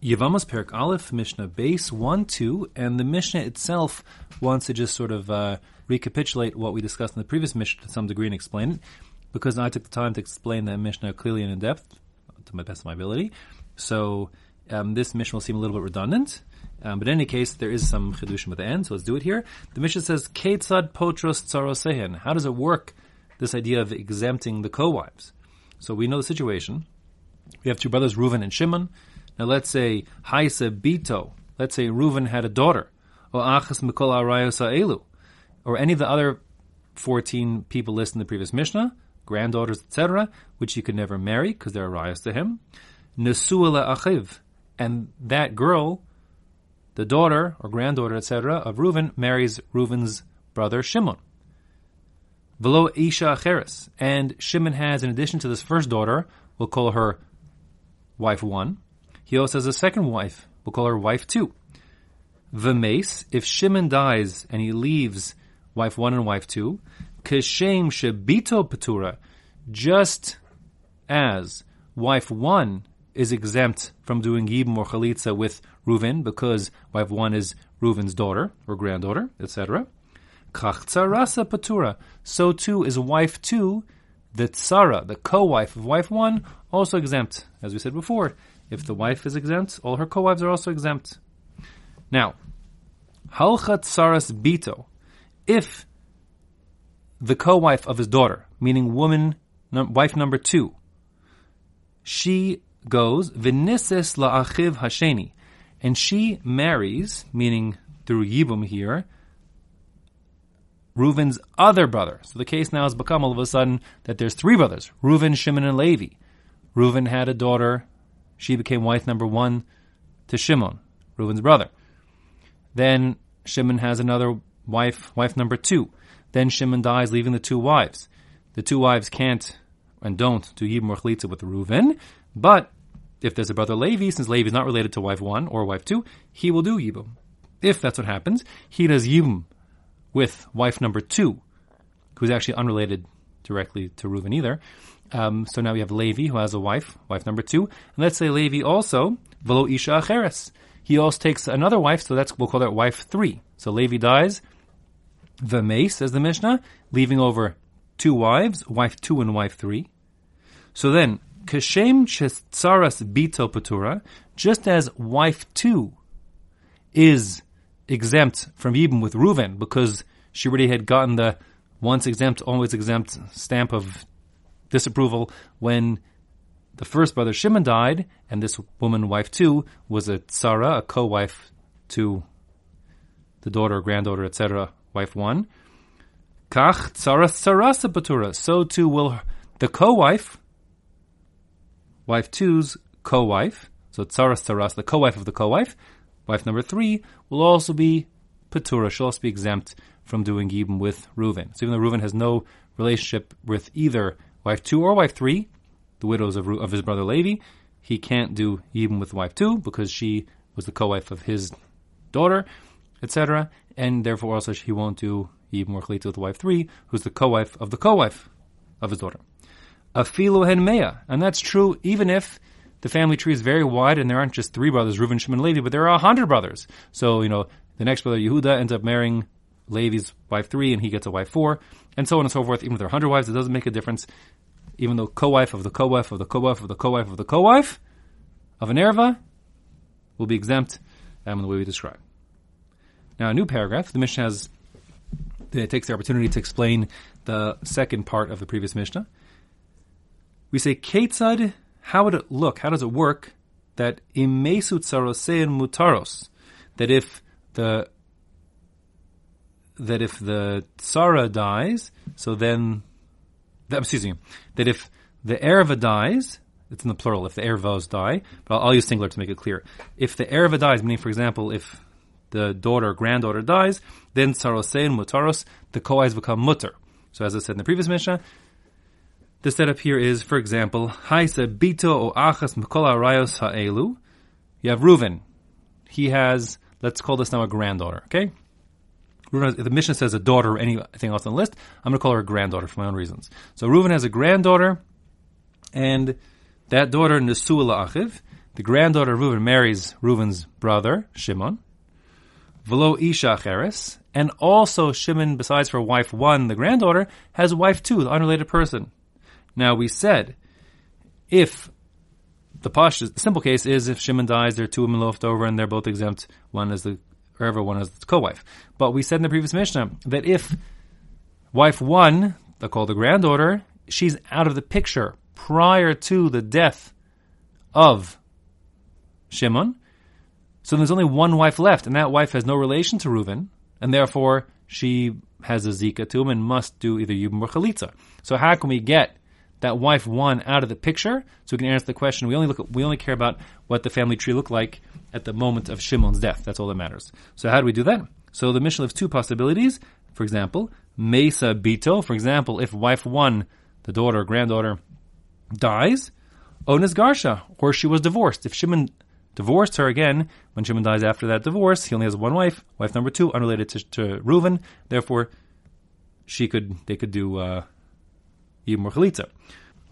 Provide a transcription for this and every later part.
Yevamos Perek Aleph, Mishnah Beis 1, 2, and the Mishnah itself wants to just sort of uh, recapitulate what we discussed in the previous Mishnah to some degree and explain it, because I took the time to explain that Mishnah clearly and in depth, to my best of my ability. So um, this Mishnah will seem a little bit redundant, um, but in any case, there is some chidushim at the end, so let's do it here. The Mishnah says, Ketzad potros tsarosehen. How does it work, this idea of exempting the co-wives? So we know the situation. We have two brothers, Reuven and Shimon. Now let's say Haisa Bito. Let's say Reuven had a daughter, or Achas Mikol Arayosa Elu, or any of the other 14 people listed in the previous Mishnah, granddaughters, etc., which he could never marry because they're Arayos to him. Nesua Achiv. And that girl, the daughter or granddaughter, etc., of Reuven, marries Reuven's brother Shimon. Velo Isha Acheres. And Shimon has, in addition to this first daughter, we'll call her wife one. He also has a second wife. We'll call her wife two. V'meis, if Shimon dies and he leaves wife one and wife two, kashem shebito patura, just as wife one is exempt from doing yibum or chalitza with Reuven because wife one is Reuven's daughter or granddaughter, etc. Kach tsarasa patura. So too is wife two, the tsara, the co-wife of wife one, also exempt, as we said before. If the wife is exempt, all her co-wives are also exempt. Now, halcha tsaras bito, if the co-wife of his daughter, meaning woman, wife number two, she goes v'nises la'achiv hasheni, and she marries, meaning through yibum here, Reuven's other brother. So the case now has become all of a sudden that there's three brothers: Reuven, Shimon, and Levi. Reuven had a daughter she became wife number one to Shimon, Reuben's brother. Then Shimon has another wife, wife number two. Then Shimon dies, leaving the two wives. The two wives can't and don't do Yibum or with Reuven, but if there's a brother Levi, since Levi is not related to wife one or wife two, he will do Yibum. If that's what happens, he does Yibum with wife number two, who's actually unrelated directly to Reuven either. Um, so now we have Levi, who has a wife, wife number two. And let's say Levi also, velo isha acheres. He also takes another wife, so that's, we'll call that wife three. So Levi dies, v'mei, says the Mishnah, leaving over two wives, wife two and wife three. So then, kashem tsaras bito patura, just as wife two is exempt from Yibum with Reuven because she already had gotten the once exempt, always exempt stamp of disapproval when the first brother Shimon died, and this woman, wife too, was a tsara, a co-wife to the daughter, granddaughter, etc., wife one. Kach tsara tsarasa patura. So too will the co-wife, wife two's co-wife, so tsaras tsaras, the co-wife of the co-wife, wife number three, will also be patura. She'll also be exempt from doing yibum with Reuven. So even though Reuven has no relationship with either wife two or wife three, the widows of, of his brother Levi, he can't do even with wife two because she was the co-wife of his daughter, etc. And therefore also he won't do even more with wife three, who's the co-wife of the co-wife of his daughter. Afilu hen mea, and that's true even if the family tree is very wide and there aren't just three brothers, Reuben, Shimon, Levi, but there are a hundred brothers. So you know the next brother Yehuda ends up marrying Levi's wife three, and he gets a wife four, and so on and so forth. Even there are hundred wives, it doesn't make a difference even though co-wife of the co-wife of the co-wife of the co-wife of the co-wife of an erva will be exempt um, in the way we describe. Now, a new paragraph. The Mishnah has it takes the opportunity to explain the second part of the previous Mishnah. We say Ketzad. How would it look? How does it work that imesu tsarosein mutaros? That if the that if the tsara dies, so then that, excuse me, that if the erva dies, it's in the plural, if the ervos die, but I'll, I'll, use singular to make it clear. If the erva dies, meaning, for example, if the daughter granddaughter dies, then tsarosein mutaros, the koais become mutter. So as I said in the previous Mishnah, the setup here is, for example, Haisa bito o achas mikola rayos ha'elu. You have Reuven. He has, let's call this now a granddaughter, okay? Reuven, the Mishnah says a daughter or anything else on the list, I'm going to call her a granddaughter for my own reasons. So Reuven has a granddaughter, and that daughter, Nesua La'achiv, the granddaughter of Reuven marries Reuven's brother, Shimon, Velo Isha Cheres, and also Shimon, besides for wife one, the granddaughter, has wife two, the unrelated person. Now we said, if the posh, the simple case is if Shimon dies, there are two women left over and they're both exempt. One is the, wherever one is the co-wife. But we said in the previous Mishnah that if wife one, they call the granddaughter, she's out of the picture prior to the death of Shimon. So there's only one wife left, and that wife has no relation to Reuven, and therefore she has a zika to him and must do either yibum or chalitza. So how can we get that wife one out of the picture so we can answer the question? We only look at, we only care about what the family tree looked like at the moment of Shimon's death. That's all that matters. So how do we do that? So the Mishnah has two possibilities. For example, Mesa Bito. For example, if wife one, the daughter granddaughter, dies, O Nisgarsha, or she was divorced. If Shimon divorced her again, when Shimon dies after that divorce, he only has one wife, wife number two, unrelated to, to Reuven. Therefore, she could they could do uh, Yibum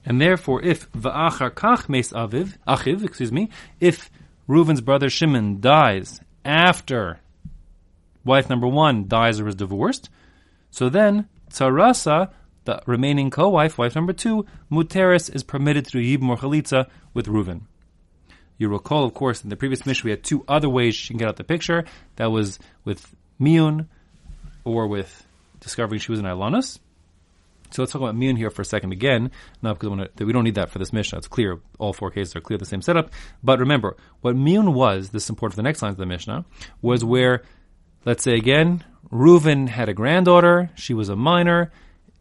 And therefore, if va'achar kach mes aviv, achiv, excuse me, if Reuven's brother Shimon dies after wife number one dies or is divorced, so then Tzarasa, the remaining co-wife, wife number two, Muteris is permitted to do with Reuven. You recall, of course, in the previous Mishnah we had two other ways she can get out the picture. That was with Miun or with discovering she was an Ilanus. So let's talk about Miun here for a second again. Not because wanna, we don't need that for this Mishnah. It's clear. All four cases are clear, the same setup. But remember, what Miun was, this is important for the next lines of the Mishnah, was where, let's say again, Reuven had a granddaughter. She was a minor.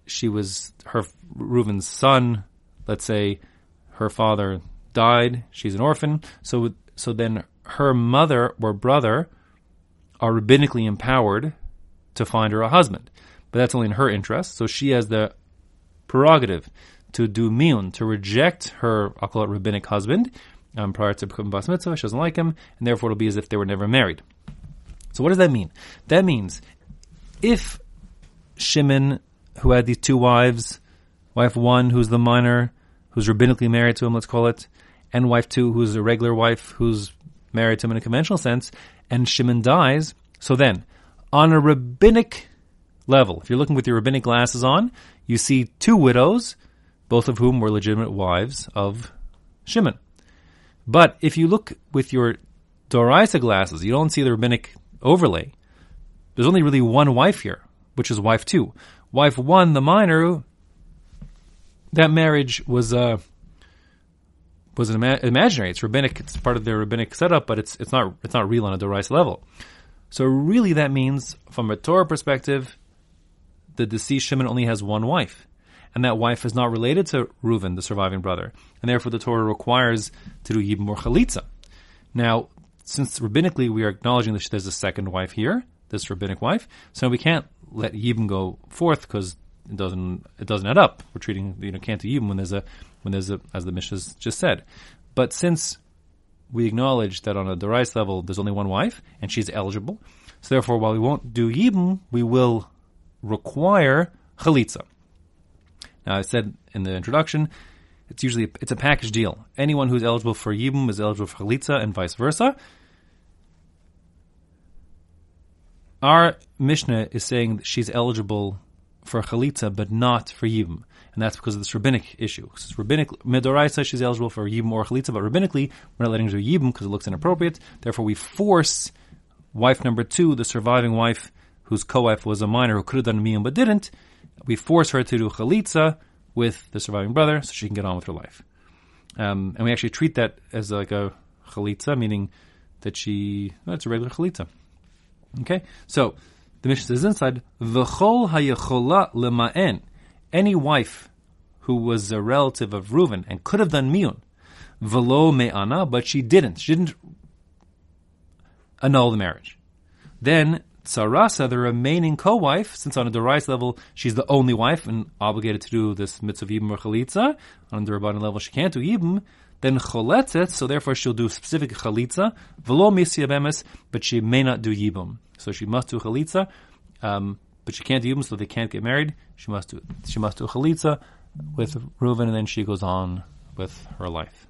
She was her Reuven's son. Let's say her father died. She's an orphan. So, so then her mother or brother are rabbinically empowered to find her a husband. But that's only in her interest. So she has the prerogative to do miun, to reject her, I'll call it rabbinic husband, um, prior to becoming bas mitzvah. She doesn't like him, and therefore it'll be as if they were never married. So what does that mean? That means if Shimon, who had these two wives, wife one, who's the minor, who's rabbinically married to him, let's call it, and wife two, who's a regular wife, who's married to him in a conventional sense, and Shimon dies. So then, on a rabbinic level, if you're looking with your rabbinic glasses on, you see two widows, both of whom were legitimate wives of Shimon. But if you look with your Doraisa glasses, you don't see the rabbinic overlay. There's only really one wife here, which is wife two. Wife one, the minor, that marriage was uh, was an ima- imaginary. It's rabbinic. It's part of their rabbinic setup, but it's it's not it's not real on a Dorais level. So really, that means from a Torah perspective, the deceased Shimon only has one wife, and that wife is not related to Reuven, the surviving brother, and therefore the Torah requires to do yibum chalitza. Now, since rabbinically we are acknowledging that there's a second wife here, this rabbinic wife, so we can't let yibum go forth because it doesn't it doesn't add up. We're treating you know can't do yibum when there's a when there's a as the Mishnah just said. But since we acknowledge that on a Dorais level there's only one wife and she's eligible, so therefore while we won't do yibum, we will require chalitza. Now I said in the introduction, it's usually it's a package deal. Anyone who's eligible for yibum is eligible for chalitza, and vice versa. Our Mishnah is saying that she's eligible for chalitza, but not for yibum, and that's because of this rabbinic issue. Because rabbinic midoraisa, she's eligible for yibum or chalitza, but rabbinically, we're not letting her do yibum because it looks inappropriate. Therefore, we force wife number two, the surviving wife, whose co-wife was a minor who could have done miyun but didn't. We force her to do chalitza with the surviving brother so she can get on with her life. Um, and we actually treat that as like a chalitza, meaning that she, it's a regular chalitza. Okay? So, the Mishnah says inside, V'chol hayechola lema'en. Any wife who was a relative of Reuven and could have done miyun, velo me'ana, but she didn't. She didn't annul the marriage. Then Tsarasa, the remaining co-wife, since on a Dorais level she's the only wife and obligated to do this mitzvah yibum or chalitza, on the Rabbanan level she can't do yibum, then choletzet, so therefore she'll do specific chalitza, velo misya bemes, but she may not do yibum. So she must do chalitza, um, but she can't do yibum, so they can't get married. She must do she must do chalitza with Reuven, and then she goes on with her life.